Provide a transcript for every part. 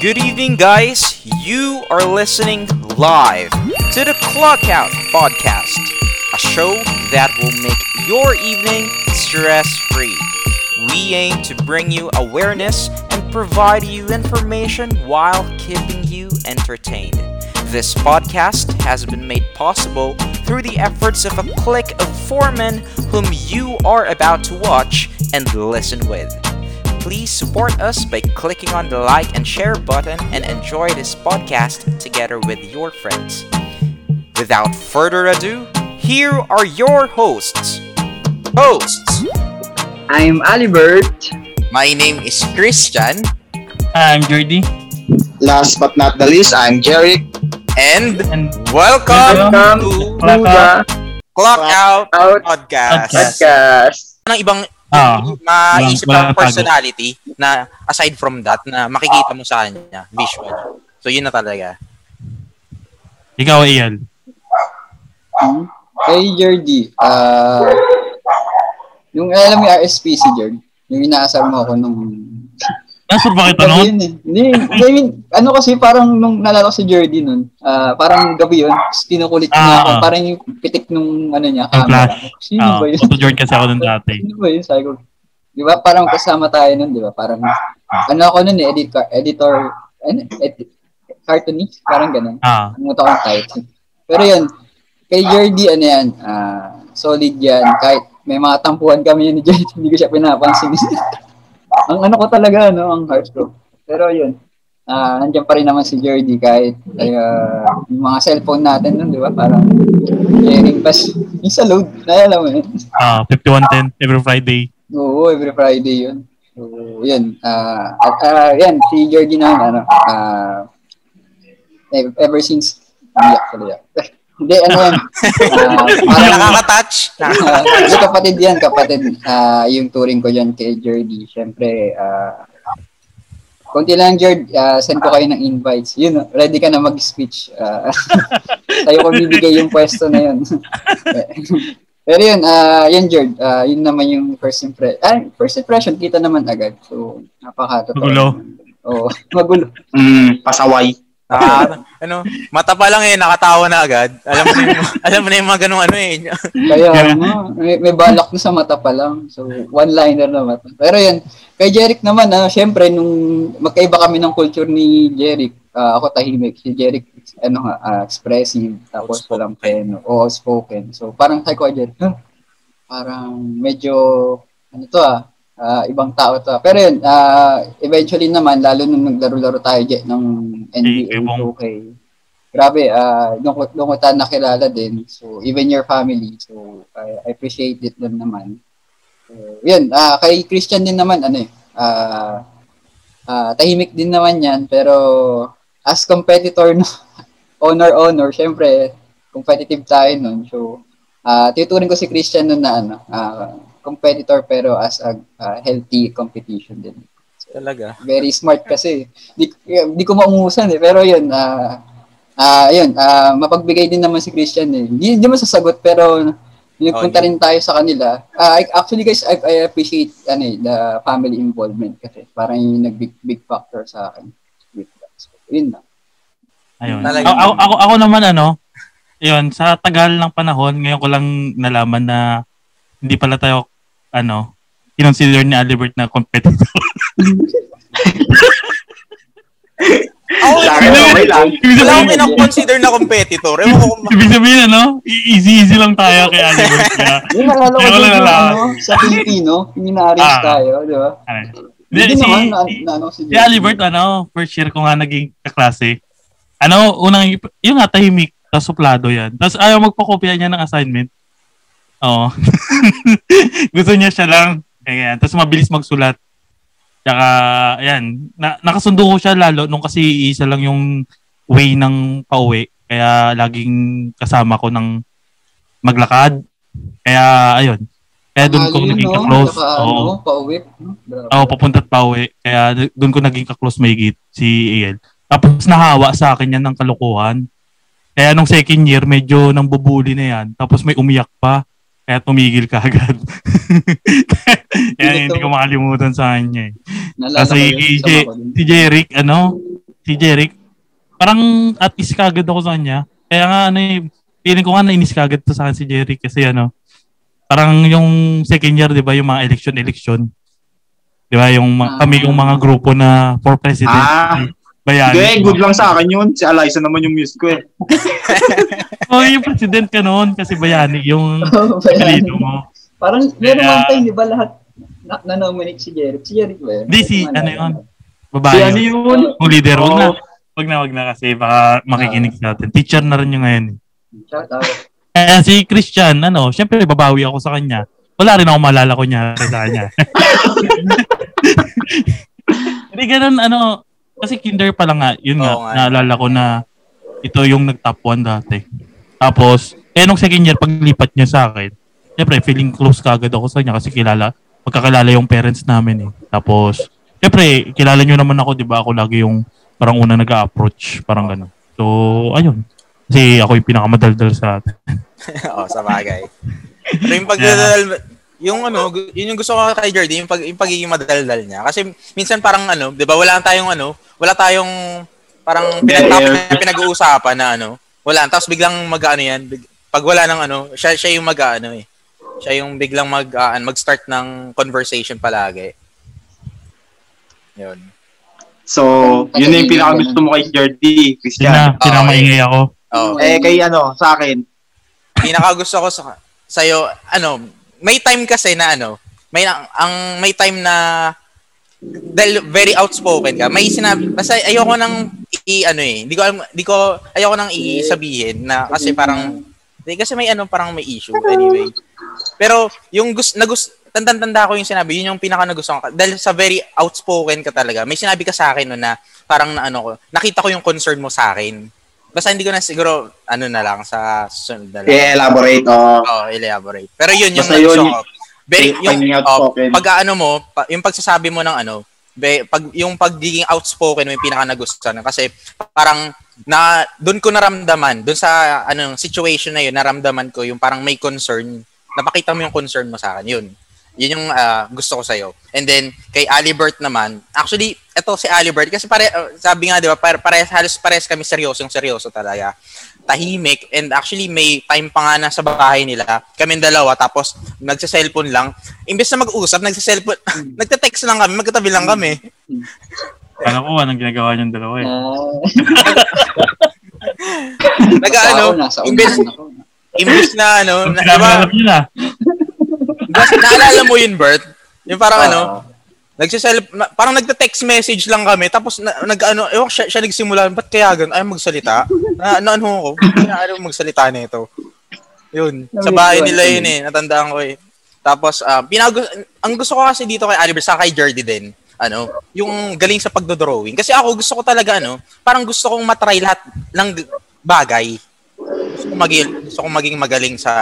Good evening, guys. You are listening live to the Clockout Podcast, a show that will make your evening stress free. We aim to bring you awareness and provide you information while keeping you entertained. This podcast has been made possible through the efforts of a clique of four men whom you are about to watch and listen with. Please support us by clicking on the like and share button and enjoy this podcast together with your friends. Without further ado, here are your hosts. Hosts, I'm Alibert. my name is Christian I'm Jordy. Last but not the least, I'm Jerry. and And welcome Welcome to to the Clock Out Out Podcast. Podcast. Podcast. Anong ibang Ah, maisip walang- walang ng tago. personality na aside from that na makikita mo sa kanya visual. So yun na talaga. ikaw, Ian. Hmm? Kay Jordy, ah, yung alam mo yung RSP si Jord, yung inaasar mo ako nung Nasur ba kita noon? Hindi, I mean, ano kasi parang nung nalala ko si Jordy nun, ah, parang gabi yun, kinukulit niya Ah, ako, ah. parang yung pitik nung ano niya, Ang camera. flash. Sino Ah, ba yun? photo Jordan kasi ako nun dati. Sino ba yun? Sabi ko, di ba parang kasama tayo nun, di ba? Parang, ano ako nun eh, editor, editor, ano, edit, cartoonist, parang ganun. Ah, Namuta ko yung title. Pero yun, kay Jordy, ano yan, ah, solid yan. Kahit may mga tampuhan kami ni Jordy, hindi ko siya pinapansin. ang ano ko talaga, no, ang heart ko. Pero yun, ah, nandiyan pa rin naman si Jordy kahit uh, yung mga cellphone natin nun, di ba? Parang sharing pass. Yung sa load, naalala mo yun. ah, 5110 every Friday. Oo, every Friday yun. So, yun. ah at ah, yan, si Jordy naman, ano, ah, ev- ever since, hindi actually, ah. Hindi, ano yan, ah, Parang nakaka-touch. hindi, kapatid yan, kapatid. Ah, yung touring ko dyan kay Jordy, syempre, ah, Kunti lang, Jord, ah, send ko kayo ng invites. Yun, ready ka na mag-speech. Ah, sa'yo ko bibigay yung pwesto na yun. Pero yun, ah, yun, Jord, ah, yun naman yung first impression. Ah, first impression, kita naman agad. So, napakatotoo. Magulo. Oo, magulo. Mm, pasaway. Ah, ano, mata pa lang eh, nakatawa na agad. Alam mo na yung, alam mo na yung mga ganung ano eh. Kaya, ano, may, may balak na sa mata pa lang. So, one-liner na mata. Pero yun, kay Jeric naman, ah, syempre, nung magkaiba kami ng culture ni Jeric, ah, ako tahimik, si Jeric, ano nga, ah, expressive, tapos walang peno, o spoken. So, parang kay ko, Jeric, huh? parang medyo, ano to ah, ah, ibang tao to. Pero yun, ah, eventually naman, lalo nung naglaro-laro tayo Je, ng NBA Hey, Ebong. 2K, grabe, ah, doon doon ko tayo nakilala din. So, even your family. So, I, I appreciate it din naman. So, yun, ah, kay Christian din naman, ano eh, ah, ah, tahimik din naman yan, pero as competitor, no, honor, honor, syempre, competitive tayo nun. So, ah, tuturing ko si Christian nun na, ano, ah, competitor, pero as a ah, healthy competition din Talaga. very smart kasi. Di, di ko maungusan eh. Pero yun, ah ah yun, ah mapagbigay din naman si Christian eh. Hindi, mo sasagot pero nagpunta Oh, rin tayo sa kanila. Ah, I- actually guys, I, I appreciate ano, eh, the family involvement kasi parang yung nag-big big factor sa akin. So, yun na. Ayun. Talaga. Ako, ako, ako, ako naman ano, yun, sa tagal ng panahon, ngayon ko lang nalaman na hindi pala tayo, ano, kinonsider ni Alibert na competitor. Ako, lang. Ibig wala akong sabihin, kinong-consider na competitor. Ewan ko kung ibig sabihin, ano, easy-easy lang tayo kay Alibert. Kaya, Yung naalala ko nalaman. ano, sa Filipino, yung ina-arrange Ah. tayo, di ba? Hindi si, naman, na, si, na, ano, si, si Alibert, ano, first year ko nga naging kaklase. Ano, unang, yung nga, tahimik, tapos suplado yan. Tapos ayaw magpakopya niya ng assignment. Oo. Gusto niya siya lang. Ayan. Tapos mabilis magsulat. Tsaka, ayan, na, nakasundo ko siya lalo nung kasi isa lang yung way ng pauwi. Kaya laging kasama ko ng maglakad. Kaya, ayun. Kaya doon ko naging ka-close. Saka, Oo. ano, pauwi. Oo, papunta at pauwi. Kaya doon ko naging ka-close mahigit si Iel. Tapos nahawa sa akin yan ng kalokohan. Kaya nung second year, medyo nang bubuli na yan. Tapos may umiyak pa. Kaya tumigil ka agad. Kaya hindi ko makalimutan sa kanya eh. Kasi yun, si, din. si Jeric, ano, si Jeric, parang at least kagad ako sa kanya. Kaya nga, ano eh, feeling ko nga nainis kagad to sa akin si Jeric kasi ano, parang yung second year, di ba, yung mga election-election. Di ba, yung Ah. kami yung mga grupo na for president. Ah. Bayani. Hindi, good lang sa akin yun. Si Eliza naman yung miss ko eh. Oh, yung president ka noon kasi bayani yung Oh, bayani. mo. Parang meron Kaya- one time, di ba lahat na- na-nominate si Jeric? Si Jeric ba yun? Hindi, si- Ano yun? Babae. Si ano yun. yun? Yung leader, wag na. Wag na, wag na kasi baka makikinig sa atin. Teacher na rin yung ngayon. eh. Shout out. Eh, si Christian, ano, syempre babawi ako sa kanya. Wala rin ako maalala ko niya sa kanya. Hindi ganun, ano, kasi kinder pa lang nga, yun nga, Oo nga. naalala ko na ito yung nag-top 1 dati. Tapos, eh, nung second year, paglipat niya sa akin, syempre, feeling close kagad ako sa kanya kasi kilala, magkakilala yung parents namin eh. Tapos, syempre, kilala niyo naman ako, di ba? Ako lagi yung parang una nag-approach, parang gano'n. So, ayun. Kasi ako yung pinakamadaldal sa atin. Oo, sa bagay. Pero yung pagdadal, yung ano, yun yung gusto ko kay Jordy, yung, pag, yung pagiging madaldal niya. Kasi minsan parang ano, di ba, wala tayong ano, wala tayong parang pinag-topic na pinag-uusapan na ano, wala. Tapos biglang mag-ano yan, big- pag wala nang ano, siya, siya yung mag-ano eh. Siya yung biglang mag, ah, mag-start ng conversation palagi. Yun. So, yun na yung pinakagusto mo kay Jordy, Yun na, Christian. pinamaingay ako. Oh, Eh, kay ano, sa akin, pinaka gusto ko sa sa'yo, ano, may time kasi na ano, may ang, may time na dahil very outspoken ka, may sinabi, basta ayoko nang i ano eh, hindi ko hindi ko ayoko nang i-sabihin na kasi parang hindi kasi may ano parang may issue anyway. Pero yung gusto na gusto tanda ko yung sinabi, yun yung pinaka nagustuhan ko. Dahil sa very outspoken ka talaga. May sinabi ka sa akin no na parang na ano ko, nakita ko yung concern mo sa akin. Basta hindi ko na siguro ano na lang sa susunod na lang. i-elaborate, oh. Oo, elaborate. Pero yun yung Basta yun, ko. Very, yung yung, oh, pag ano mo, pa, yung pagsasabi mo ng ano, be, pag, yung pagiging outspoken mo yung pinaka nagustuhan. Kasi parang na doon ko naramdaman, doon sa ano situation na yun, naramdaman ko yung parang may concern. Napakita mo yung concern mo sa akin. Yun. Yun yung ah, gusto ko sa'yo. And then, kay Alibert naman, actually, eto si Alibert, kasi pare, uh, sabi nga, di ba, pare, pare, halos pares kami seryoso, yung seryoso talaga. Tahimik, and actually, may time pa nga na sa bahay nila, kami dalawa, tapos, nagsa-cellphone lang. Imbes na mag-usap, nagsa-cellphone, nagte-text lang kami, magkatabi lang kami. Ano ko, anong ginagawa niyong dalawa eh. Nag-ano, nasa imbes, imbes na, ano, na, di naalala mo yun, Bert? Yung parang ano, Ah, nagsisel na- parang nagte-text message lang kami tapos na, nag ano, ewan, siya, siya nagsimula, ba't kaya ganun? Ay magsalita. Na, na ano ko, kaya ano magsalita nito. Yun, sa bahay nila yun eh, natandaan ko eh. Tapos ah, pinagu ang gusto ko kasi dito kay Albert sa kay Jordy din, ano, yung galing sa pagdo-drawing. Kasi ako gusto ko talaga ano, parang gusto kong matry lahat ng bagay. Kong maging, gusto kong maging magaling sa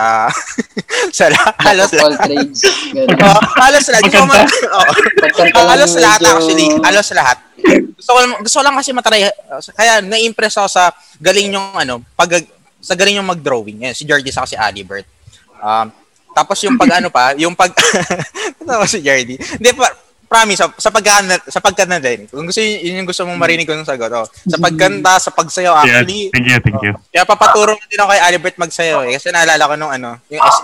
sa la- halos all trades. Oh, halos lahat. Gusto ko ma- Oo. Pagkanta lang halos lahat medyo- actually. Halos lahat. Gusto ko, lang- gusto lang kasi matry. Kaya na-impress ako sa galing yung ano, pag sa galing yung mag-drawing. Yan, si Jordy sa si Alibert. Um, tapos yung pag ano pa, yung pag Tawa si Jordy. Hindi pa promise sa, sa pagkanta sa pagkanta din. Kung gusto yun, yun yung gusto mong marinig ko ng sagot. Oh. Sa pagkanta, sa pagsayaw Yeah, actually. thank you, thank you. Kaya papaturo din ako kay Alibert magsayaw eh. Kasi naalala ko nung ano, yung S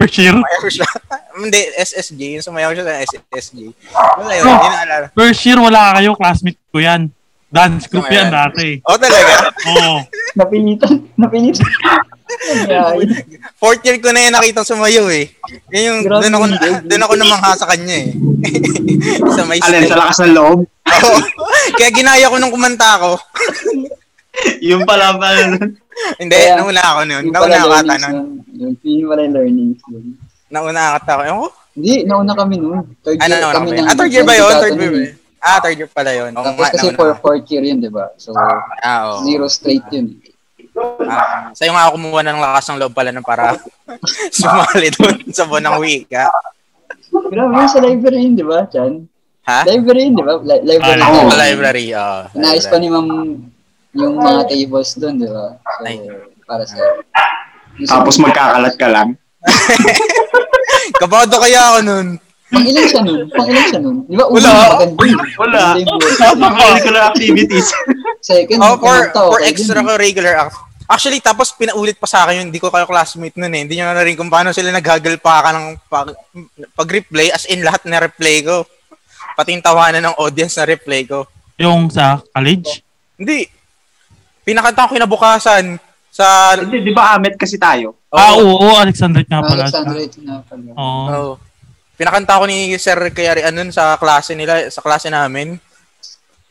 First year, sumayaw siya. Hindi, SSG. Yung sumayaw siya sa SSG. Wala yun, yun naalala. first year wala kayo, classmate ko yan. Dance group yan dati. Oh, talaga? Oo. Napilitan. Napilitan. Fourth year ko na yun nakita sumayaw eh. Yun yung, doon ako, yun. doon ako namangha sa kanya eh. sa may Alin, sa lakas ng loob. Oo. Kaya ginaya ko nung kumanta ko. Yung pala pala. Hindi, Kaya, nauna ako nun. Nauna ako ata nun. Yung yun pala yung learnings nun. Nauna ata ako. Ewan ko. Hindi, nauna kami nun. Third Ano, year nauna kami kami. ng- Ah, third year ba yun? Third year ba yun? Ah, third year pala yun. Tapos kasi for fourth year yun, di ba? So, Ah, zero straight yun. Ah, sa'yo nga ako kumuha ng lakas ng loob pala nun para sumali doon sa buwan ng wika. Grabe yun sa library yun, di ba, Chan? Ha? Library yun, di ba? Li- library. Ah, sa library. oo. Inayos pa ni ma'am yung mga tables doon, di ba? So, Ay. para sa... Tapos magkakalat ka lang. Kabado kaya ako nun. Pang ilan siya nun? Pang ilan siya nun? Di ba una Wala. maganda yun? Wala. Extracurricular activities. Second, Oh, for, for extra regular act. Actually, tapos pinaulit pa sa akin yun. Hindi ko kayo classmate nun eh. Hindi nyo na rin kung paano sila naghagal pa ka ng pag, pag-replay. As in, lahat na replay ko. Pati yung tawanan ng audience na replay ko. Yung sa college? Hindi. Pinakanta ko kinabukasan sa... Hindi, di ba Amet kasi tayo? Ah, oo, Alexandrite nga pala. Alexandrite na pala. Oo. Oh. Pinakanta ko ni Sir Kayari anon sa klase nila, sa klase namin.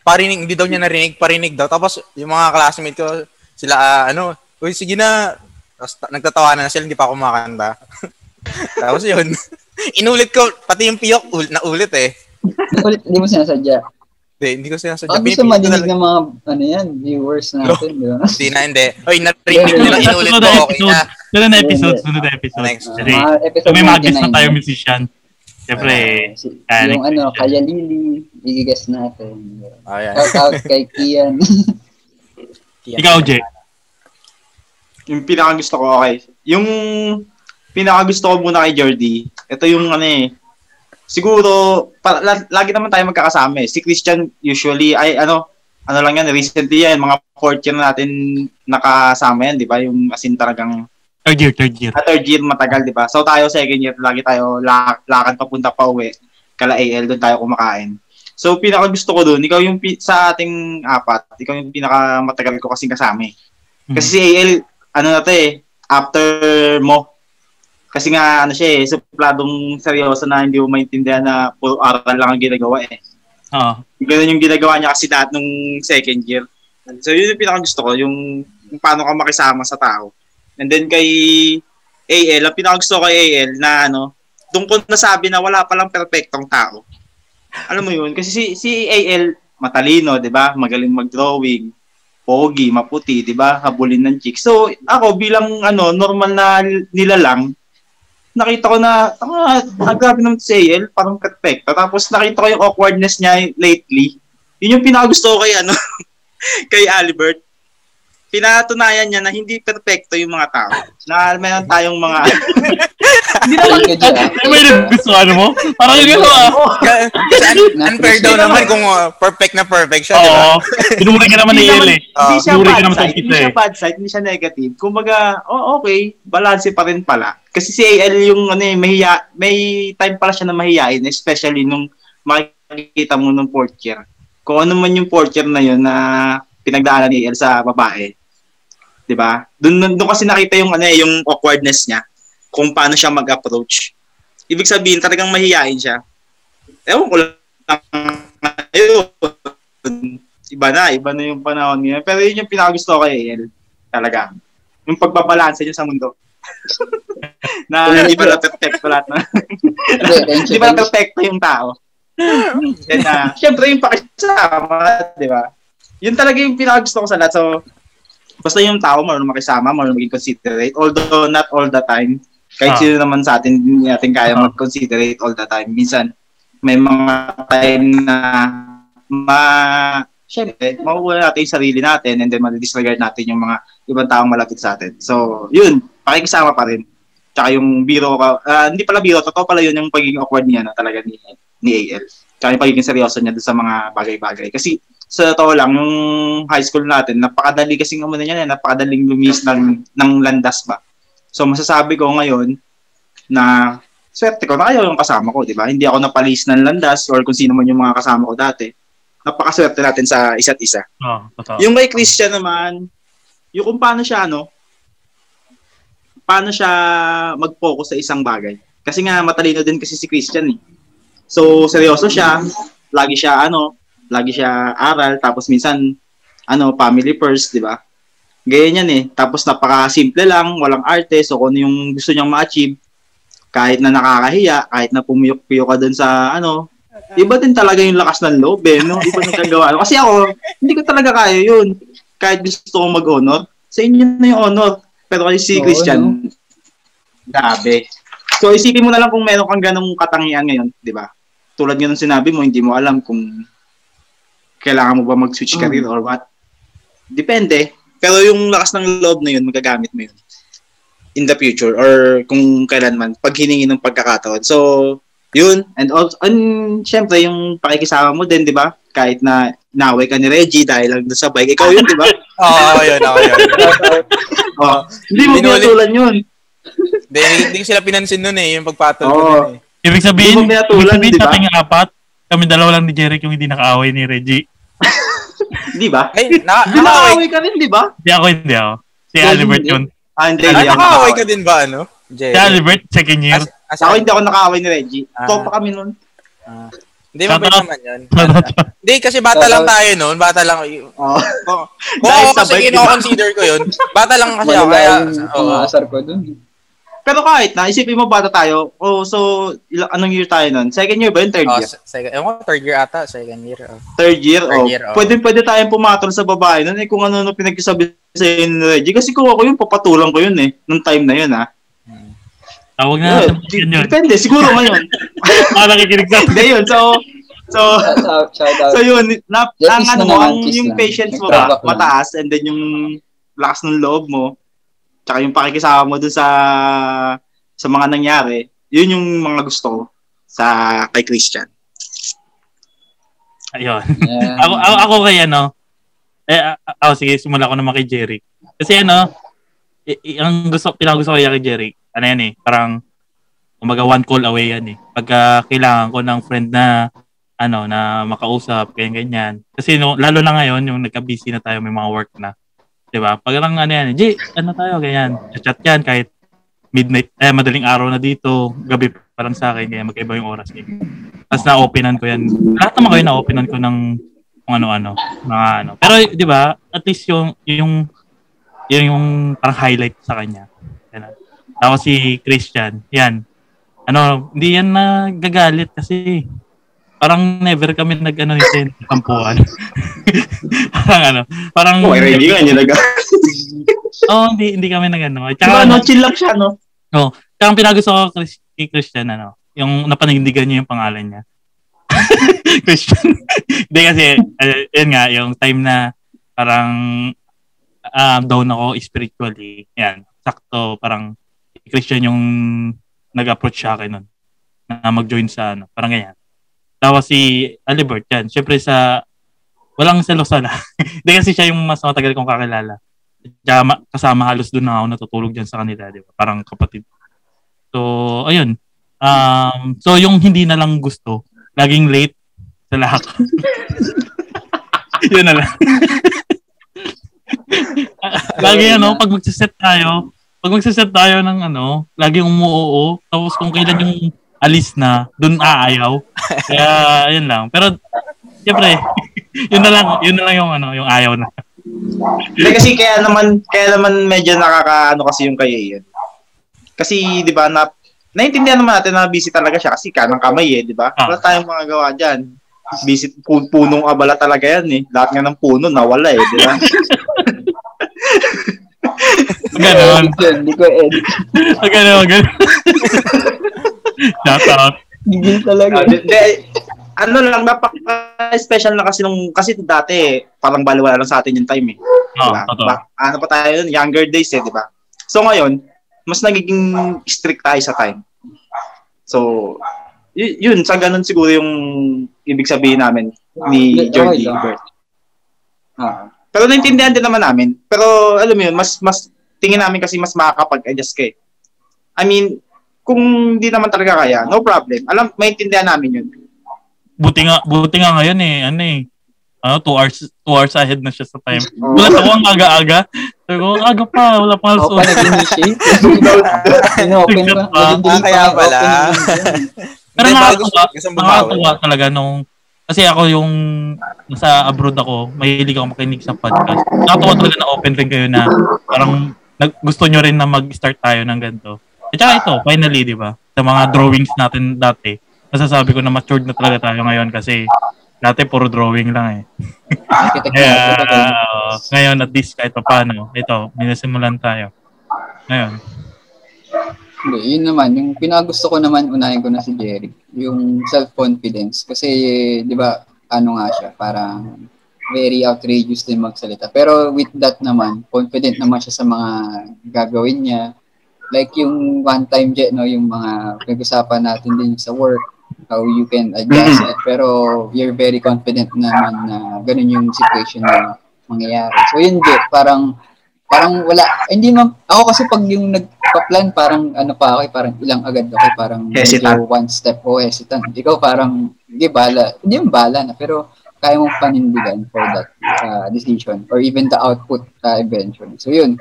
Parinig, hindi daw niya narinig, parinig daw. Tapos yung mga classmate ko, sila ah, ano, uy sige na. Tapos ta- nagtatawanan na sila, hindi pa ako kumakanta. Tapos yun, inulit ko, pati yung piyok, ul- naulit eh. Ulit, hindi mo sinasadya. Hindi, hindi ko sinasadya. Baka gusto Pinipilit ko madinig ng mga, ano yan, viewers natin, di ba? Hindi na, hindi. Uy, narinig nila, inulit ko, okay episode. na. Sunod na episode. Sunod na episode. Next. Kasi, Mga episode may mga guest na 99. tayo musician. Siyempre, Ah, si- ah, yung ano, kaya Lily, i-guess natin. Ayan. Shout out kay Kian. ikaw, Jay. Yung pinaka gusto ko, okay. Yung pinaka gusto ko muna kay Jordy, ito yung ano eh, siguro, pa, la- lagi naman tayo magkakasama eh. Si Christian usually, ay ano, ano lang yan, recently yan, mga fourth year na natin nakasama yan, di ba? Yung as in talagang Third year, third year. at third year matagal, di ba? So tayo second year, lagi tayo lak- lakad papunta pa uwi. Kala AL, doon tayo kumakain. So pinaka gusto ko doon, ikaw yung pi- sa ating apat, ikaw yung pinaka matagal ko kasing kasama eh. Kasi si AL, ano na to eh, after mo. Kasi nga, ano siya eh, supladong seryoso na hindi mo maintindihan na puro aral lang ang ginagawa eh. Oo. Ganun yung ginagawa niya kasi dati nung second year. So yun yung pinaka gusto ko, yung, yung paano ka makisama sa tao. And then kay AL, ang pinaka gusto ko kay AL na ano, doon ko nasabi na wala palang perfectong tao. Alam mo yun? Kasi si, si AL, matalino, di ba? Magaling mag-drawing, pogi, maputi, di ba? Habulin ng chick. So, ako bilang ano, normal na nila lang, nakita ko na, ah, ah, grabe naman si AL, parang perfecto. Tapos nakita ko yung awkwardness niya lately. Yun yung pinakagusto ko kay ano, kay Albert. Pinatunayan niya na hindi perfecto yung mga tao. Na meron tayong mga Hindi naman. Ano yung gusto ano mo? Parang yun yun ah. Un- unfair daw naman kung uh, perfect na perfect siya, di ba? Oo. Pinuri ka naman ni Hindi El naman- eh. Hindi siya bad naman sa side, hindi eh. siya bad side, hindi siya negative. Kumbaga, oh okay, balance pa rin pala. Kasi si AL yung ano eh, mahiya, may time pala siya na mahiyain, especially nung makikita mo nung fourth year. Kung ano man yung fourth year na yun na pinagdaanan ni AL sa babae. 'Di ba? Doon doon kasi nakita yung ano eh, yung awkwardness niya kung paano siya mag-approach. Ibig sabihin, talagang mahiyain siya. Ewan ko lang. Ayun iba na, iba na yung panahon niya. Pero yun yung pinakagusto ko kay El. Talaga. Yung pagbabalanse niya sa mundo. na hindi pala perfecto lahat na. hindi pala perfecto yung tao. Then, uh, syempre yung pakisama, di ba? Yun talaga yung pinakagusto ko sa lahat. So, basta yung tao, marunong makisama, marunong maging considerate. Although not all the time. Kahit Ah. sino naman sa atin, hindi natin kaya Ah. mag-considerate all the time. Minsan, may mga time na ma syempre, makukuha natin yung sarili natin and then ma-disregard natin yung mga ibang taong malapit sa atin. So, yun, pakikisama pa rin. Tsaka yung biro ka, ah, hindi pala biro, totoo pala yun yung pagiging awkward niya na talaga ni, ni AL. Tsaka yung pagiging seryoso niya dun sa mga bagay-bagay. Kasi sa totoo lang, yung high school natin, napakadali kasi ng umano niya, napakadaling lumis ng, ng landas ba. So, masasabi ko ngayon na swerte ko na kayo yung kasama ko, di ba? Hindi ako napalis ng landas or kung sino man yung mga kasama ko dati. Napakaswerte natin sa isa't isa. Oo, totoo. Yung kay Christian naman, yung kung paano siya, ano, paano siya mag-focus sa isang bagay. Kasi nga, matalino din kasi si Christian eh. So, seryoso siya, lagi siya, ano, lagi siya aral, tapos minsan, ano, family first, di ba? Ganyan yan eh. Tapos napaka-simple lang, walang arte, so kung ano yung gusto niyang ma-achieve, kahit na nakakahiya, kahit na pumiyok-piyok ka dun sa, ano, iba din talaga yung lakas ng loob eh, no? Iba ng kagawa. Kasi ako, hindi ko talaga kaya yun. Kahit gusto ko mag-honor, sa inyo na yung honor. Pero kasi si Oo, Christian, grabe. So isipin mo na lang kung meron kang ganong katangian ngayon, di ba? Tulad nga nung sinabi mo, hindi mo alam kung kailangan mo ba mag-switch Mm. career or what. Depende. Pero yung lakas ng loob na yun, magagamit mo yun in the future or kung kailanman, pag hiningi ng pagkakataon. So, Yun. And also, and syempre, yung pakikisama mo din, di ba? Kahit na naway ka ni Reggie dahil lang sa bike. Ikaw yun, di ba? Oo, ako yun, ako yun. oh, hindi mo pinatulan yun. Hindi, hindi sila pinansin nun eh, yung pagpatol ko Oo. nun eh. Ibig sabihin, Hindi mo pinatulan, ibig sabihin di ba? sa ating apat, kami dalawa lang ni Jeric yung hindi nakaaway ni Reggie. Di ba? Ay, na, Di nakaaway, ka rin, di ba? Hindi ako, hindi ako. Si Hindi, Albert hindi. yun. Ah, hindi. ay, hindi ako nakaaway ka din ba, ano? Jerry? Si Albert, second year. As, as, Ako hindi ako nakaway ni Reggie. Ah. Topa kami nun. Ah. Hindi, mabait Shoutout. naman yun. Hindi, kasi bata lang tayo noon. Bata lang. Oh. Kung, kung Dahil ako sa kasi bike, di ba? kino-consider ko yun, bata lang kasi ako. Malala Kaya, yung oo. pangasar ko dun. Pero kahit na, isipin mo bata tayo. Oh, so, ilang, anong year tayo nun? Second year ba yun? Third Oh, year? se- second, ewan ko, third year ata, second year. Oh. Third year? Third oh. year, oh. Pwede, pwede tayong pumatol sa babae nun. Eh, kung ano no pinagsasabi sa ni Reggie. Kasi kung ako yun, papatulang ko yun eh. Nung time na yun, ha? Tawag na Yeah, natin di- yun yun. depende. Siguro ngayon. Mga nakikinig sa Hindi yun. So, so, Shout out, shout out. so yun. Na, ang ano na ang yung patience mo ba, mataas. And then yung lakas ng loob mo. Tsaka yung pakikisama mo dun sa sa mga nangyari. Yun yung mga gusto ko sa kay Christian. Ayun. Yeah. ako, ako, ako kay ano, eh, ako sige, simula ko naman kay Jerry. Kasi ano, i- ang gusto, pinagusto ko kay Jerry, ano yan eh, parang, umaga one call away yan eh. Pagka kailangan ko ng friend na, ano, na makausap, ganyan, ganyan. Kasi no, lalo na ngayon, yung nagka-busy na tayo, may mga work na. 'Di ba? Pag ano yan, Jay, ano tayo, ganyan. Chat yan, kahit midnight, eh, madaling araw na dito, gabi pa lang sa akin, kaya magkaiba yung oras. Eh. Tapos na-openan ko yan. Lahat naman kayo na-openan ko ng kung ano-ano. Mga ano. Pero, di ba, at least yung, yung, yun yung parang highlight sa kanya. Yan. Tapos si Christian, yan. Ano, hindi yan na gagalit kasi parang never kami nag ano nito tampuan. parang ano, parang Oh, may Reggie nga, nila Oh, hindi hindi kami nag ano. Tsaka Tsaka ano, chill lang siya, no? tsaka ang pinagusto ko kay kay Christian ano, yung napanindigan niya yung pangalan niya. Christian. Hindi kasi uh, yun nga yung time na parang um, down ako spiritually. Yan. Sakto parang Christian yung nag-approach sa akin nun na mag-join sa ano, parang ganyan. Tapos si Alibert yan. Siyempre sa walang selosa Hindi kasi siya yung mas matagal kong kakilala. Ma- kasama halos doon na ako natutulog dyan sa kanila, di ba? Parang kapatid. So, ayun. Um, so, yung hindi na lang gusto, laging late sa lahat. Yun na lang. lagi ano, pag magsiset tayo, pag magsiset tayo ng ano, laging umuoo, tapos kung kailan yung alis na, dun aayaw. Kaya, ayun lang. Pero, siyempre, yun na lang, yun na lang yung ano, yung ayaw na. Hindi kasi kaya naman, kaya naman medyo nakakaano kasi yung kay Ian. Kasi, di ba, na, naintindihan naman natin na busy talaga siya kasi kanang kamay eh, di ba? Ah. Wala tayong mga gawa dyan. Busy, pu- punong abala talaga yan eh. Lahat nga ng puno, nawala eh, di ba? Yun, Hindi ko edit. Ganon, ganon. Shout out. Gigil talaga. Ah, di, di- ano lang, napaka-special na kasi nung, kasi dati, parang baliwala lang sa atin yung time eh. Oo, Diba? totoo. Ba- ano pa tayo yun? Younger days eh, di ba? So ngayon, mas nagiging strict tayo sa time. So, y- yun, sa ganun siguro yung ibig sabihin namin ni Okay Jordy lang. Bert. Ah. Pero naintindihan din naman namin. Pero alam mo yun, mas, mas, tingin namin kasi mas makakapag-adjust kay. I mean, kung hindi naman talaga kaya, no problem. Alam, maintindihan namin yun. Buti nga, buti nga ngayon eh, ano eh, ano, two hours, two hours ahead na siya sa time. Oo. Wala ako ang aga-aga. Sabi ko, aga pa, wala pa alas Ako pa 11. nag-initiate. Ino-open pa. Ah, ah, kaya pala. Pero nakakatuwa, nakakatuwa talaga nung, kasi ako yung nasa abroad ako, mahilig ako makinig sa podcast. Nakakatuwa talaga na open rin kayo na parang nag, gusto nyo rin na mag-start tayo ng ganito. At saka ito, finally, di ba? Sa mga drawings natin dati, masasabi ko na matured na talaga tayo ngayon kasi dati puro drawing lang eh. Kaya, uh, ngayon at least kahit pa paano, ito, minasimulan tayo. Ngayon. Hindi, yun naman. Yung pinagusto ko naman, unahin ko na si Jerry. Yung self-confidence. Kasi, di ba, ano nga siya, parang very outrageous din magsalita. Pero with that naman, confident naman siya sa mga gagawin niya. Like yung one time jet, no, yung mga pinag-usapan natin din sa work. how you can adjust it. Pero you're very confident naman na ganun yung situation na mangyayari. So yun, Jeff, parang parang wala, hindi man, ako kasi pag yung nagpa-plan, parang ano pa ako, eh, parang ilang agad ako, eh, parang Hesitant. one step o hesitant. Ikaw parang, hindi bala, hindi yung bala na, pero kaya mong panindigan for that uh, decision or even the output uh, eventually. So yun,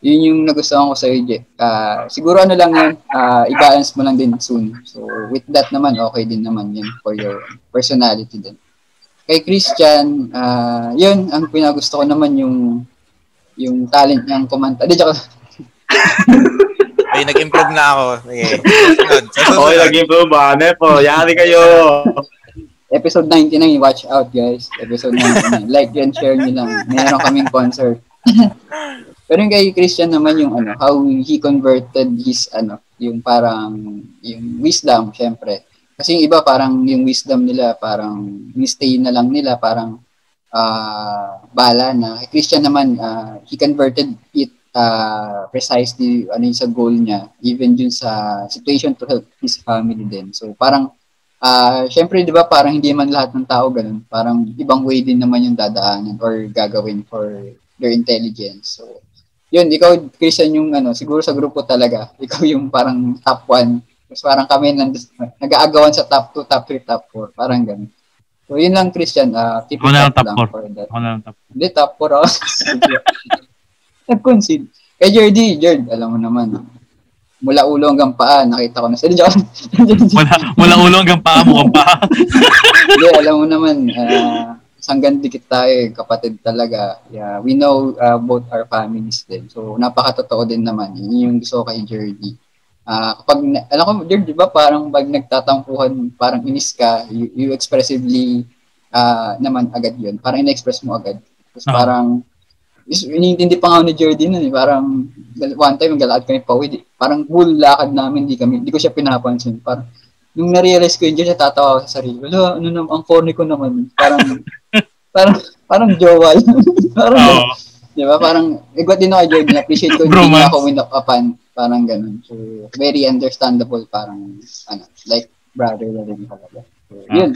yun yung nagustuhan ko sa iyo, Uh, siguro ano lang yun, uh, i-balance mo lang din soon. So with that naman, okay din naman yun for your personality din. Kay Christian, uh, yun, ang pinagusto ko naman yung yung talent niyang kumanta. Di, tsaka, Ay, nag-improve na ako. Okay, nag-improve ba? po, yari kayo. episode 99, watch out guys. Episode 99. like and share nyo lang. Meron kaming concert. Pero yung kay Christian naman yung ano, how he converted his ano, yung parang yung wisdom, syempre. Kasi yung iba parang yung wisdom nila parang stay na lang nila parang ah bala na. Christian naman ah, he converted it ah, precisely ano yung sa goal niya even dun sa situation to help his family din. So parang Ah, syempre 'di ba parang hindi man lahat ng tao ganun. Parang ibang way din naman yung dadaanan or gagawin for their intelligence. So, yun, ikaw Christian yung ano, siguro sa grupo talaga. Ikaw yung parang top 1. Tapos parang kami nand- nag-aagawan sa top 2, top 3, top 4. Parang ganun. So, yun lang Christian. Uh, keep it Ako na lang top lang four. for that. Ako na lang top. Hindi, top 4 ako. Nag-concede. Kay Jerdy, Jerd, alam mo naman. Mula ulo hanggang paa, nakita ko na. Sorry, joke. Wala, wala ulo hanggang paa mo paa. Hindi, alam mo naman, uh, sanggan dikit tayo, eh, kapatid talaga. Yeah, we know uh, both our families din. So, napakatotoo din naman. Yun yung gusto ko kay Jerdy. Ah, kapag, alam ko, Jerdy, di ba, parang pag nagtatampuhan, parang inis ka, you, you expressively ah, naman agad yun. Parang ina-express mo agad. Tapos Ah. parang, inintindi pa nga ni Jerdy nun eh. Parang, one time, galakad kami pa uwi. Parang full lakad namin, di kami, di ko siya pinapansin. Parang, nung na-realize ko yun, dyan siya tatawa sa sarili. Wala, ano naman, ang corny ko naman. Parang, parang, parang jowa lang. parang, Oo. di ba? Parang, igwat din ako, Jordan. Appreciate ko, hindi niya ako winapapan. Parang ganun. So, very understandable. Parang, ano, like, brother na rin talaga. So, yun.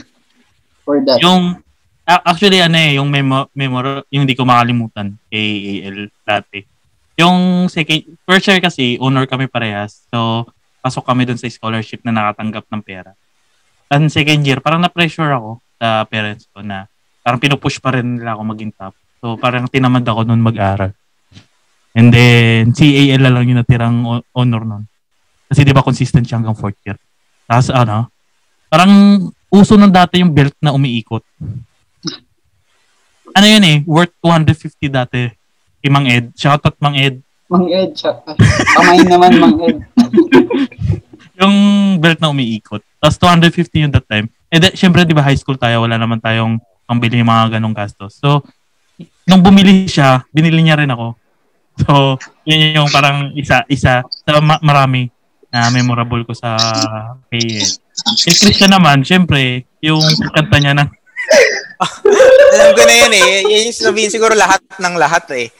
For that. Yung, actually, ano eh, yung memo, memor, yung hindi ko makalimutan kay AL dati. Yung second, first year kasi, honor kami parehas. So, pasok kami dun sa scholarship na nakatanggap ng pera. And second year, parang na-pressure ako sa parents ko na parang pinupush pa rin nila ako maging top. So, parang tinamad ako nun mag-aral. And then, si AL na lang yung natirang honor nun. Kasi di ba consistent siya hanggang fourth year. Tapos ano, parang uso nung dati yung belt na umiikot. Ano yun eh, worth 250 dati. Kay Ed. Shoutout Mang Ed. Mang Ed. Kamay naman, Mang Ed. Yung belt na umiikot. Tapos 250 yun that time. Eh, di, syempre, di ba high school tayo, wala naman tayong pambili ng mga ganong gastos. So, nung bumili siya, binili niya rin ako. So, yun yung parang isa, isa sa ma- marami na memorable ko sa Ed. Kay Christian naman, syempre, yung kanta niya ng Alam ko na yun eh. Yan yung sabihin siguro lahat ng lahat eh.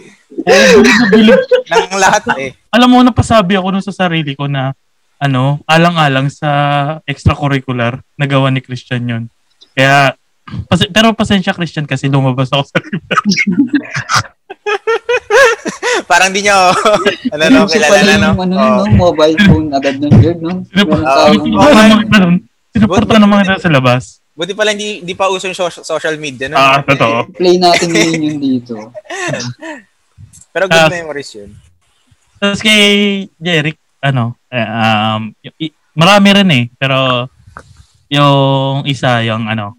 ng lahat eh. alam mo, napasabi ako nun sa sarili ko na ano, alang-alang sa extracurricular na gawa ni Christian yun. Kaya, pas- pero pasensya Christian kasi lumabas ako sa Parang di nyo, ano no, kilala na no. ano, no, mobile phone agad nun, Jerd, no? Sinuporta naman kita sa labas. Buti pala hindi, hindi pa uso yung social, social media no. Ah, totoo. Play natin ngayon yung dito. Pero good Ah. memories yun. Tapos kay Jeric, ano, eh, um, y- y- marami rin eh, pero yung isa, yung ano,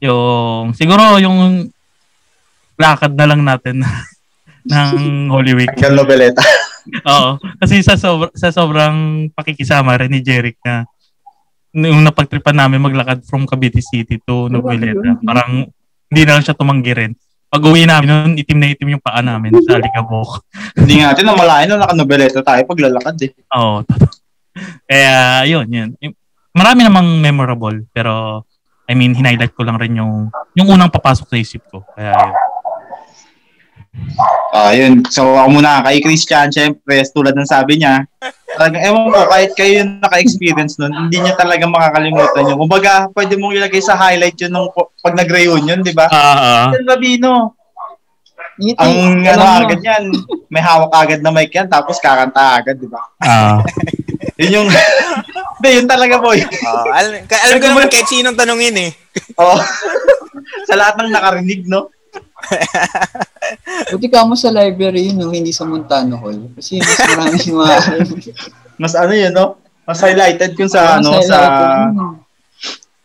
yung, siguro yung lakad na lang natin ng Holy Week. Hanggang Nobeleta. Oo. Kasi sa, sobr- sa sobrang pakikisama rin ni Jeric na yung napagtripan namin maglakad from Cavite City to Noveleta, parang hindi na lang siya tumanggi rin. Pag uwi namin nun, itim na itim yung paa namin sa Alikabok. Hindi nga natin namalayan na naka-Nobeleta tayo paglalakad eh. Oo, totoo. Kaya, yun, yun. Marami namang memorable, pero I mean, hinighlight ko lang rin yung yung unang papasok sa isip ko. Kaya, yun. Ah, yun. So, ako muna kay Christian, syempre, tulad ng sabi niya, talagang, ewan ko, kahit kayo yung naka-experience nun, hindi niya talaga makakalimutan yun. Kumbaga, pwede mong ilagay sa highlight yun nung pag nag-reunion, di ba? Ah, ah. Yan, Labino. Ang alam ano agad yan, may hawak agad na mic yan, tapos kakanta agad, di ba? ah. Yun yung, hindi, yun talaga, boy. Oh, alam, ka- alam ko naman kahit sinong tanungin eh. Oh. sa lahat ng nakarinig, no? Buti ka mo sa library yun, no? hindi sa Montano Hall. Kasi mas marami yung mga... Mas ano yun, no? Mas highlighted kung sa, ano, sa yun.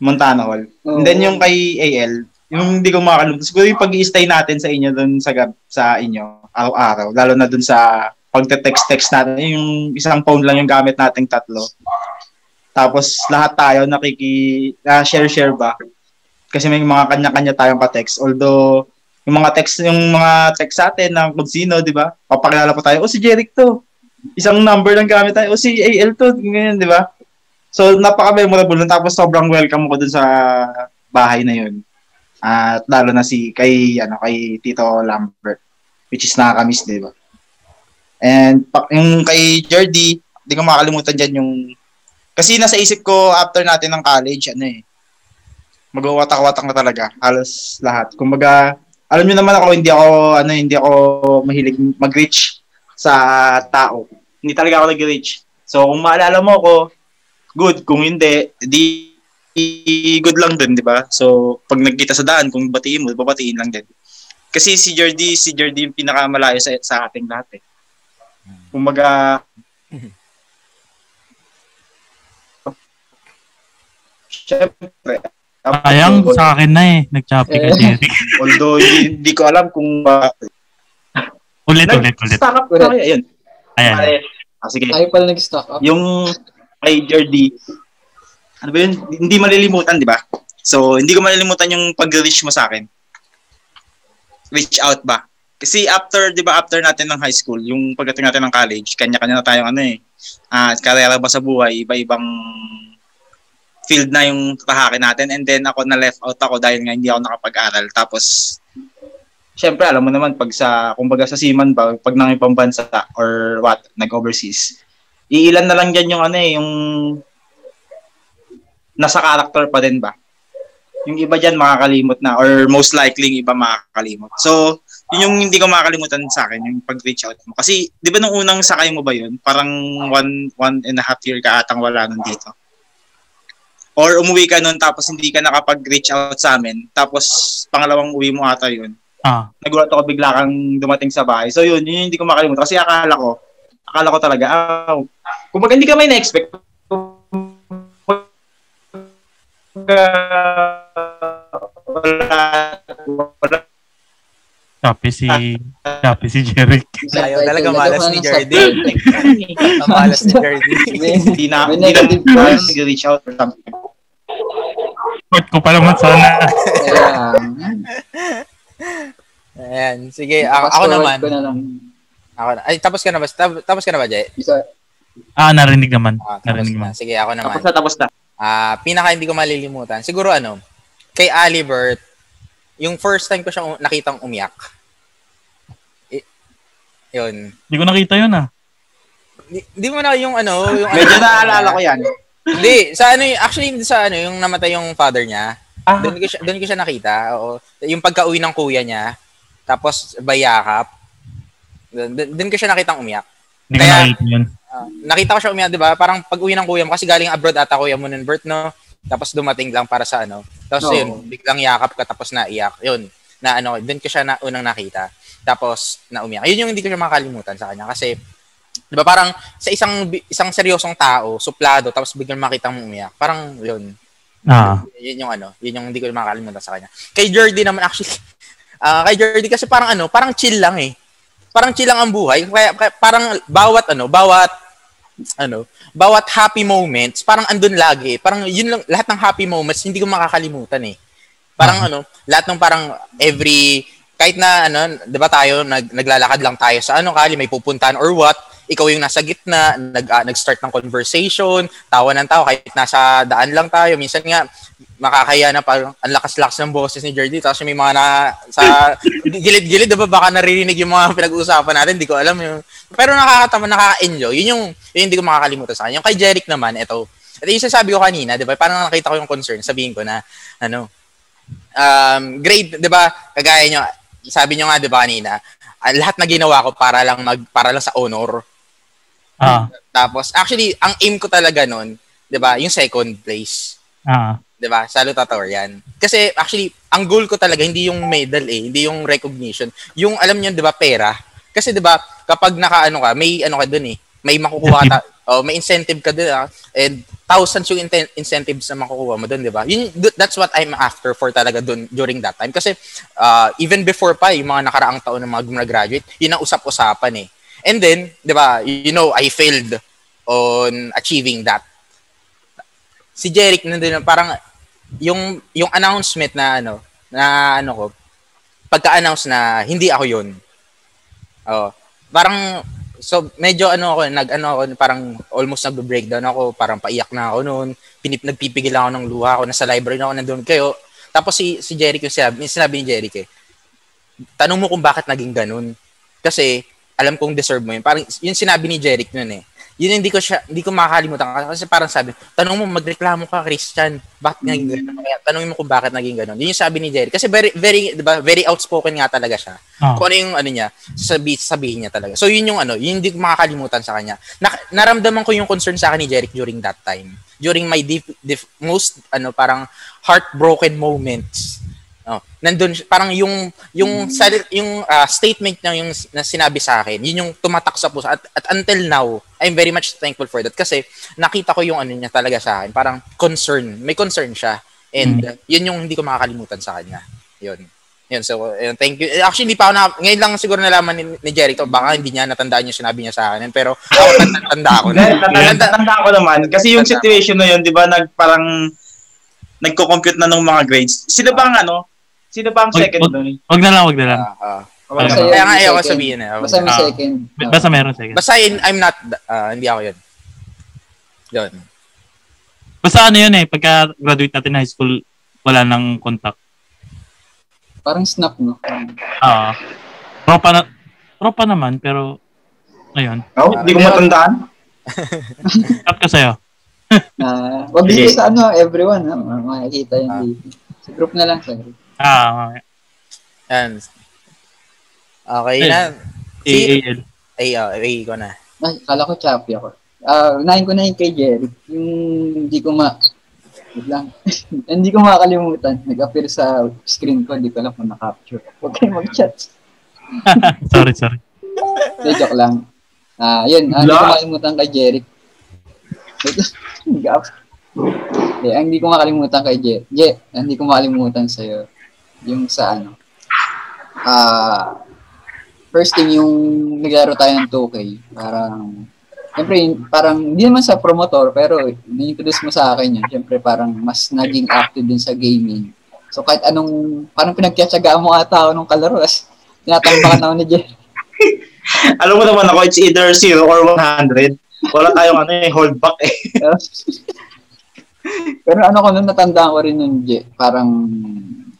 Montana Hall. Oo. And then yung kay AL, yung hindi ko makakalimutan, siguro yung pag stay natin sa inyo doon sa gab sa inyo, araw-araw, lalo na doon sa pagte-text-text natin, yung isang phone lang yung gamit nating tatlo. Tapos lahat tayo nakiki na share-share ba? Kasi may mga kanya-kanya tayong ka-text. Although yung mga text yung mga text sa atin ng kung sino, di ba? Papakilala pa tayo, oh si Jeric to. Isang number lang gamit tayo, oh si AL to, ganyan, di ba? So, napaka-memorable nun. Tapos, sobrang welcome ko dun sa bahay na yun. At lalo na si, kay, ano, kay Tito Lambert. Which is nakakamiss, di ba? And, yung kay Jordy, hindi ko makakalimutan dyan yung, kasi nasa isip ko after natin ng college, ano eh, mag-watak-watak na talaga. Halos lahat. Kumbaga, alam niyo naman ako, hindi ako, ano, hindi ako mahilig mag-reach sa tao. Hindi talaga ako nag-reach. So, kung maalala mo ako, good. Kung hindi, di good lang din, di ba? So, pag nagkita sa daan, kung batiin mo, babatiin lang din. Kasi si Jordy, si Jordy yung pinakamalayo sa, sa ating lahat eh. Kumbaga, syempre, Sayang sa akin na eh. Nag-choppy ka. Jerry. although hindi, ko alam kung ba, Ulit, ulit, ulit. Stack up Ulit. na kaya, yun. Ayan. Ah, sige. Ayaw pala nag-stock up. yung kay Jordy, ano ba yun? Hindi malilimutan, di ba? So, hindi ko malilimutan yung pag-reach mo sa akin. Reach out ba? Kasi after, di ba, after natin ng high school, yung pagdating natin ng college, kanya-kanya na tayong ano eh, ah karera ba sa buhay, iba-ibang field na yung tahakin natin. And then ako na left out ako dahil nga hindi ako nakapag-aral. Tapos, syempre, alam mo naman, pag sa, kumbaga sa seaman ba, pag nang ibang bansa or what, nag-overseas, iilan na lang dyan yung ano eh, yung nasa character pa din ba? Yung iba dyan makakalimot na or most likely yung iba makakalimot. So, yun yung hindi ko makakalimutan sa akin, yung pag-reach out mo. Kasi, di ba nung unang sakay mo ba yun? Parang one, one and a half year ka atang wala nun dito. Or umuwi ka nun tapos hindi ka nakapag-reach out sa amin. Tapos, pangalawang uwi mo ata yun. Ah, Nagulat ako bigla kang dumating sa bahay. So yun, yun hindi ko makalimutan. Kasi akala ko, akala ko talaga, ah, kumbaga hindi ka may na-expect. Wala, wala, choppy si, choppy si Jerry. Ayaw talaga malas ni. Ang malas ni Jordy. hindi na, hindi na, nag-reach out or something. Support ko pa naman sana. Ayan. Sige, ako, ako naman. na lang. Ako na. Ay, tapos ka na ba? Tap- Tapos ka na ba, Jay? Isa, Ah, narinig naman. Ah, tapos Narinig na. naman. Sige, ako naman. Tapos na, tapos na. Ah, pinaka hindi ko malilimutan. Siguro ano, kay Alibert, yung first time ko siyang nakitang umiyak. I- yun. Hindi ko nakita yun ah. Di, di mo na yung ano, yung Medyo ano, naalala ko yan. Hindi, sa ano, y- actually sa ano, yung namatay yung father niya. Ah. Doon ko siya, doon ko siya nakita. Oo. Yung pagka-uwi ng kuya niya, tapos bayakap. Doon, doon doon ko siya nakitang umiyak. Hindi ko Kaya- nakita yun. Ah, nakita ko siya umiyak, 'di ba? Parang pag-uwi ng kuya mo kasi galing abroad ata kuya mo nun, Bert, no? Tapos dumating lang para sa ano. Tapos Oo. yun, biglang yakap ka tapos naiyak. Yun. Na ano, doon ko siya na unang nakita. Tapos na umiyak. Yun yung hindi ko siya makalimutan sa kanya kasi 'di ba parang sa isang bi- isang seryosong tao, suplado, tapos biglang makita mo umiyak. Parang yun. Ah, Yun yung ano, yun yung hindi ko makalimutan sa kanya. Kay Jordy naman actually, ah kay Jordy kasi parang ano, parang chill lang eh. Parang chill lang ang buhay. Kaya, kaya parang bawat ano, bawat ano, bawat happy moments, parang andun lagi. Parang yun lang, lahat ng happy moments, hindi ko makakalimutan eh. Parang ano, lahat ng parang every, kahit na ano, di ba tayo, nag, naglalakad lang tayo sa ano, kali may pupuntahan or what, ikaw yung nasa gitna, nag, ah, nag-start ng conversation, tawa ng tao, kahit nasa daan lang tayo. Minsan nga, makakaya na parang ang lakas-lakas ng boses ni Jerdy tapos may mga na sa gilid-gilid diba baka naririnig yung mga pinag-uusapan natin hindi ko alam yung pero nakakatama nakaka-enjoy. Yun yung yun hindi ko makakalimutan sa kanya. Yung kay Jeric naman ito ito yung sasabi ko kanina diba parang nakita ko yung concern sabihin ko na ano um grade diba kagaya nyo sabi nyo nga diba kanina ah, lahat na ginawa ko para lang mag para lang sa honor Ah, tapos actually ang aim ko talaga noon 'di ba yung second place ah. 'di ba? Salutatorian. Kasi actually, ang goal ko talaga hindi yung medal eh, hindi yung recognition. Yung alam niyo 'di ba, pera. Kasi 'di ba, kapag nakaano ka, may ano ka doon eh, may makukuha ka, oh, may incentive ka doon ah, and thousands yung inten- incentives na makukuha mo doon, 'di ba? Yun that's what I'm after for talaga doon during that time kasi uh, even before pa yung mga nakaraang taon ng mga gumraduate, yun ang usap-usapan eh. And then, 'di ba, you know, I failed on achieving that. Si Jeric nandun na parang yung yung announcement na ano na ano ko pagka-announce na hindi ako yun. Oh, parang so medyo ano ako nag ano ako parang almost nagbe-breakdown ako, parang paiyak na ako noon. Pinip nagpipigil ako ng luha ako nasa library na ako nandoon kayo. Tapos si si Jeric yung sinabi, sinabi ni Jeric eh. Tanong mo kung bakit naging ganun. Kasi alam kong deserve mo yun. Parang yun sinabi ni Jeric noon eh. Yun hindi ko siya hindi ko makakalimutan kasi parang sabi, tanong mo magreklamo ka Christian, bakit naging ganun? Kaya tanongin mo kung bakit naging ganun. Yun yung sabi ni Jerry kasi very very 'di ba, very outspoken nga talaga siya. Ah. Kung ano yung ano niya, sabi, sabihin niya talaga. So yun yung ano, yun hindi ko makakalimutan sa kanya. Na, naramdaman ko yung concern sa akin ni Jeric during that time. During my deep, deep most ano parang heartbroken moments. Oh, nandun parang yung yung sal- yung ah, statement niya yung na sinabi sa akin, yun yung tumatak sa puso at, at until now, I'm very much thankful for that kasi nakita ko yung ano niya talaga sa akin, parang concern, may concern siya. And uh, yun yung hindi ko makakalimutan sa kanya. Yun. Yun, so, yun, thank you. Eh, Actually, hindi pa ako na, ngayon lang siguro nalaman ni, ni Jerry to, baka hindi niya natandaan yung sinabi niya sa akin. Pero ako, natanda ako na. Natanda tanda ko naman. Kasi yung situation na yun, di ba, nag, parang nagko-compute na ng mga grades. Sino ba ang ano? Sino ba ang Wag- second wag- doon? Wag na lang, wag na lang. Ah, ah. Basta Kaya nga ayaw ko sabihin eh. Basta may Ah. second. Ah. Basta meron second. Basta in- I'm not, ah, hindi ako yun. Yun. Basta ano yun eh, pagka graduate natin high school, wala nang contact. Parang snap, no? Ah. tropa na, tropa naman, pero, ayun. Oh, hindi ko matandaan. Cut ka sa'yo. Na, wag dito sa ano, everyone, ha? Makikita yun Ah. dito. Sa group na lang, group. Ah, okay. Yan. Okay Ayun. na. Si, AAL. ay, ah, ay, ko na. Ay, kala ko choppy ako. Ah, unahin ko na yung kay Jerry. Yung hindi ko ma... Wait lang. hindi ko makakalimutan. Nag-appear sa screen ko. Hindi ko alam kung na-capture. Huwag kayo mag-chat. sorry, sorry. Hindi, joke lang. Ah, yun. Ah, hindi ko makalimutan kay Jerry. Wait lang. Gap. Hindi, ko makalimutan kay Jerry. Je, ang hindi ko makalimutan sa'yo. Yung sa ano. Ah, first thing yung naglaro tayo ng 2K. Parang Siyempre, parang, hindi naman sa promotor, pero ni-introduce mo sa akin yun. Siyempre, parang mas naging active din sa gaming. So, kahit anong, parang pinagkatsagaan mo ata ako nung kalaro. As, tinatambakan ako ni Jeff. Alam mo naman ako, it's either 0 or 100. Wala tayong ano eh, hold back eh. pero ano ko nung natandaan ko rin nun, Je, parang,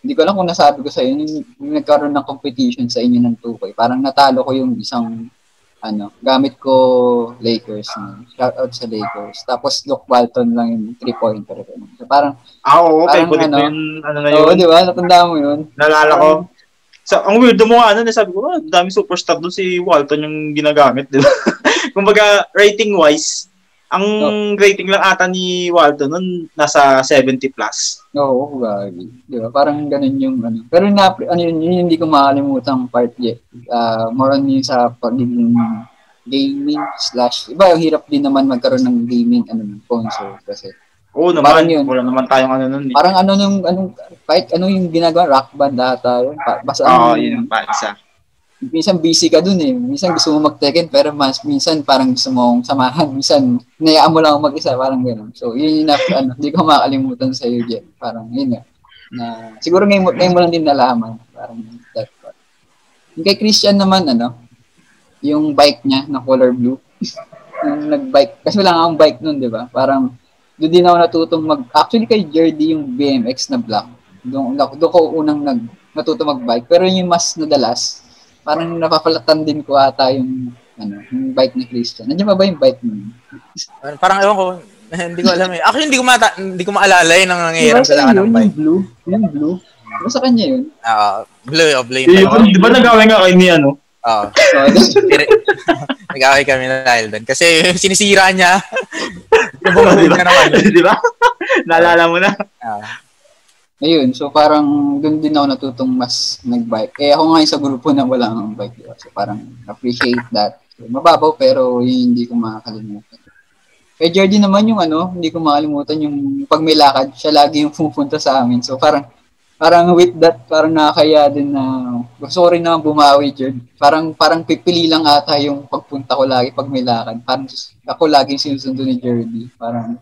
hindi ko alam kung nasabi ko sa inyo, yung, nagkaroon ng competition sa inyo ng 2K, parang natalo ko yung isang, ano, gamit ko Lakers. No? Shout out sa Lakers. Tapos Luke Walton lang yung three-pointer. ko. So, parang, Ah, oo, okay. Parang ano, na yun, ano na oo, yun. di ba? Natandaan mo yun. Nalala ko. So, ang weirdo mo ano, sabi ko, oh, dami superstar doon si Walton yung ginagamit, di ba? Kumbaga, rating-wise, ang rating lang ata ni Walton nun, nasa 70 plus. Oo, gagi. Di ba? Parang ganun yung ano. Pero na, ano yun, yun hindi ko makalimutan part yet. Uh, more on yun sa pagiging gaming slash, iba hirap din naman magkaroon ng gaming ano ng console kasi Oo Parang naman, yun. wala naman tayong ano nun. Eh. parang ano nung anong kahit ano yung ginagawa rock band data yun basta Oo, ano, yun ang pa isa. Minsan busy ka dun eh. Minsan gusto mo mag-Tekken pero mas minsan parang gusto mong samahan. Minsan nayaan mo lang mag-isa parang gano'n so yun yung ano hindi ko makalimutan sa iyo Jen parang yun nga na siguro ngayon ngayon mo lang din nalaman. Parang that part. Yung kay Christian naman ano yung bike niya na color blue. Yung nag-bike kasi wala akong bike nun di ba? Parang doon din ako natutong mag, actually kay Jerdy yung BMX na black. Doon, doon ko unang nag, natuto mag-bike. Pero yung mas nadalas, parang napapalatan din ko ata yung, ano, yung bike ni Christian. Nandiyan ba ba yung bike mo? Parang ewan ko, hindi ko alam eh. Actually, hindi ko, mata- hindi ko maalala yun ang Diba nangyayari sa sa lakan yun, ng yung bike. blue? Yung blue? Sa kanya yun? Ah, blue, o blue Di, yung di ba nagawin nga kayo ni ano? Oo. So, Nag-away kami na dahil doon. Kasi sinisira niya. yung na naman. di ba? Naalala mo na. Ah. Ayun, so parang doon din ako natutong mas nag-bike. Eh ako ngayon sa grupo na wala nang bike. Diba? So parang appreciate that. So, mababaw pero yun hindi ko makakalimutan. Kay Jordy naman yung ano, hindi ko makalimutan yung pag may lakad, siya lagi yung pupunta sa amin. So parang parang with that, parang nakakaya din na gusto ko rin naman bumawi, Jord. Parang parang pipili lang ata yung pagpunta ko lagi pag may lakad. Parang ako lagi sinusundo ni Jordy. Parang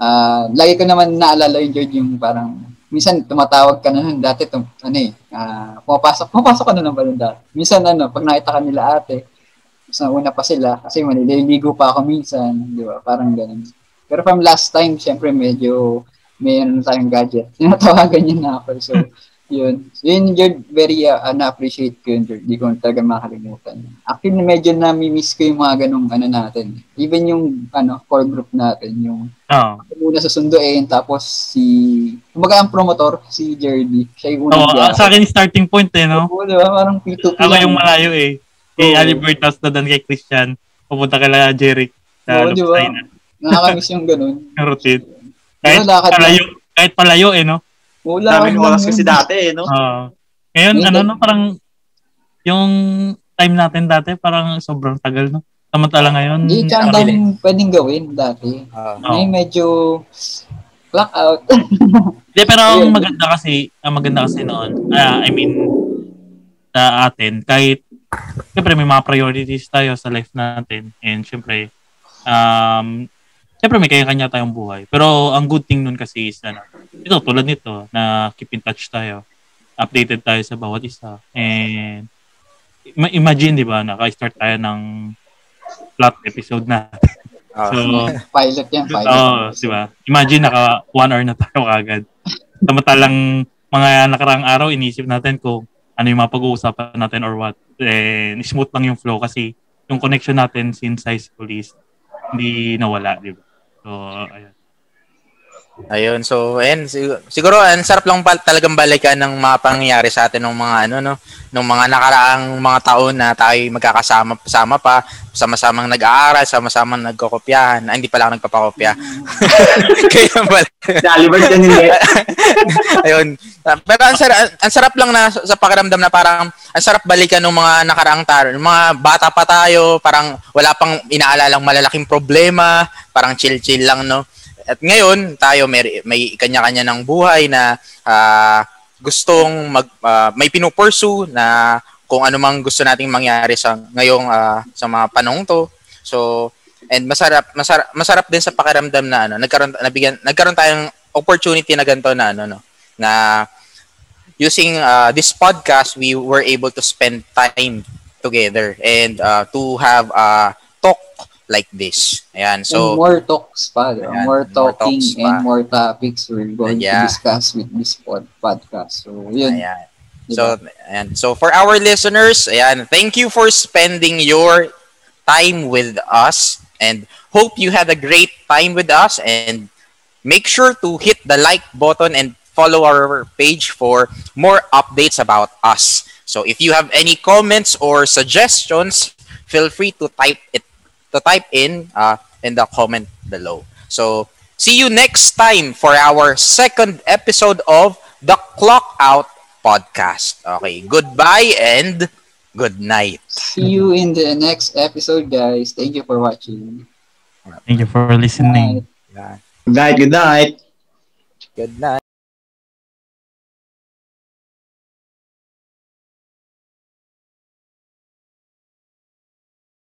ah lagi ko naman naalala yung Jord yung parang minsan tumatawag ka na nun. Dati tum, ano eh ah, pumapasok pumapasok ka na lang ba nun dati? Minsan ano pag nakita ka nila ate sa una pa sila kasi manililigo pa ako minsan di ba? Parang ganun. Pero from last time syempre medyo may ano tayong gadget. Tinatawagan niya na ako. So yun yun Jord very uh, na-appreciate ko yun Jord di ko talaga makalimutan actually medyo nami-miss ko yung mga ganung ano natin even yung ano core group natin yung Oo. ako muna susunduin tapos si kumbaga ang promotor si Jerdy siya yung unang ah, sa akin starting point eh, no? Oo, di ba? Parang P2P Ako lang. yung malayo eh. Kay Oo. Albert tapos dadan kay Christian. Pupunta kay Jerry. Sa Oo, di ba? Lupsay na Nakakamiss yung ganun. yung routine. Kahit Diba, lakad lang. palayo, kahit palayo eh, no? Wala Daming oras kasi dati eh, no? Oo. ngayon, ano, time- no, parang yung time natin dati, parang sobrang tagal, no? Samantala ngayon, Hindi, tsaka ang daming pwedeng gawin dati. Oo. May medyo clock out. Hindi, pero ang maganda kasi, ang maganda kasi noon, ah, I mean, sa atin, kahit, syempre may mga priorities tayo sa life natin, and syempre, um, syempre may kanya-kanya tayong buhay. Pero ang good thing nun kasi is, ano, ito, tulad nito, na keep in touch tayo, updated tayo sa bawat isa, and ma- imagine, di ba, naka-start tayo ng plot episode na. Ah. So, pilot yan, pilot. Oo, di ba? Imagine naka one hour na tayo agad. Samantalang mga nakaraang araw, inisip natin kung ano yung mga pag-uusapan natin or what. Eh, smooth lang yung flow kasi yung connection natin since high school is hindi nawala, di ba? So, ayun. Ayun, so, ayun, siguro, siguro, ang sarap lang pal- talagang balikan ng mga pangyayari sa atin ng mga, ano, no, ng mga nakaraang mga taon na tayo magkakasama sama pa, sama-samang nag-aaral, sama-samang nagkokopyahan, ah, hindi pala ako nagpapakopya. Kaya pala, Si Albert yan hindi. ayun. Pero ang sarap, ang sarap lang na sa pakiramdam na parang, ang sarap balikan ng mga nakaraang taon. Mga bata pa tayo, parang wala pang inaalalang malalaking problema, parang chill-chill lang, no? At ngayon, tayo may, may kanya-kanya ng buhay na ah, gustong mag ah, may pinupursue na kung ano mang gusto nating mangyari sa ngayong ah, sa mga panahong to. So, and masarap masarap masarap din sa pakiramdam na ano, nagkaroon nabigyan nagkaroon tayong opportunity na ganito na ano no, na using uh, this podcast we were able to spend time together and uh, to have a talk like this. Ayan. and So, more talks pa. Ayan, more more talking pa. and more topics we're going Yeah. to discuss with this pod- podcast. So, yun. ayan. So, and so for our listeners, ayan, thank you for spending your time with us and hope you had a great time with us and make sure to hit the like button and follow our page for more updates about us. So if you have any comments or suggestions, feel free to type it to type in uh, in the comment below. So see you next time for our second episode of the Clock Out podcast. Okay, goodbye and good night. See you in the next episode, guys. Thank you for watching. Thank you for listening. Bye. Yeah. Good night, good night. Good night.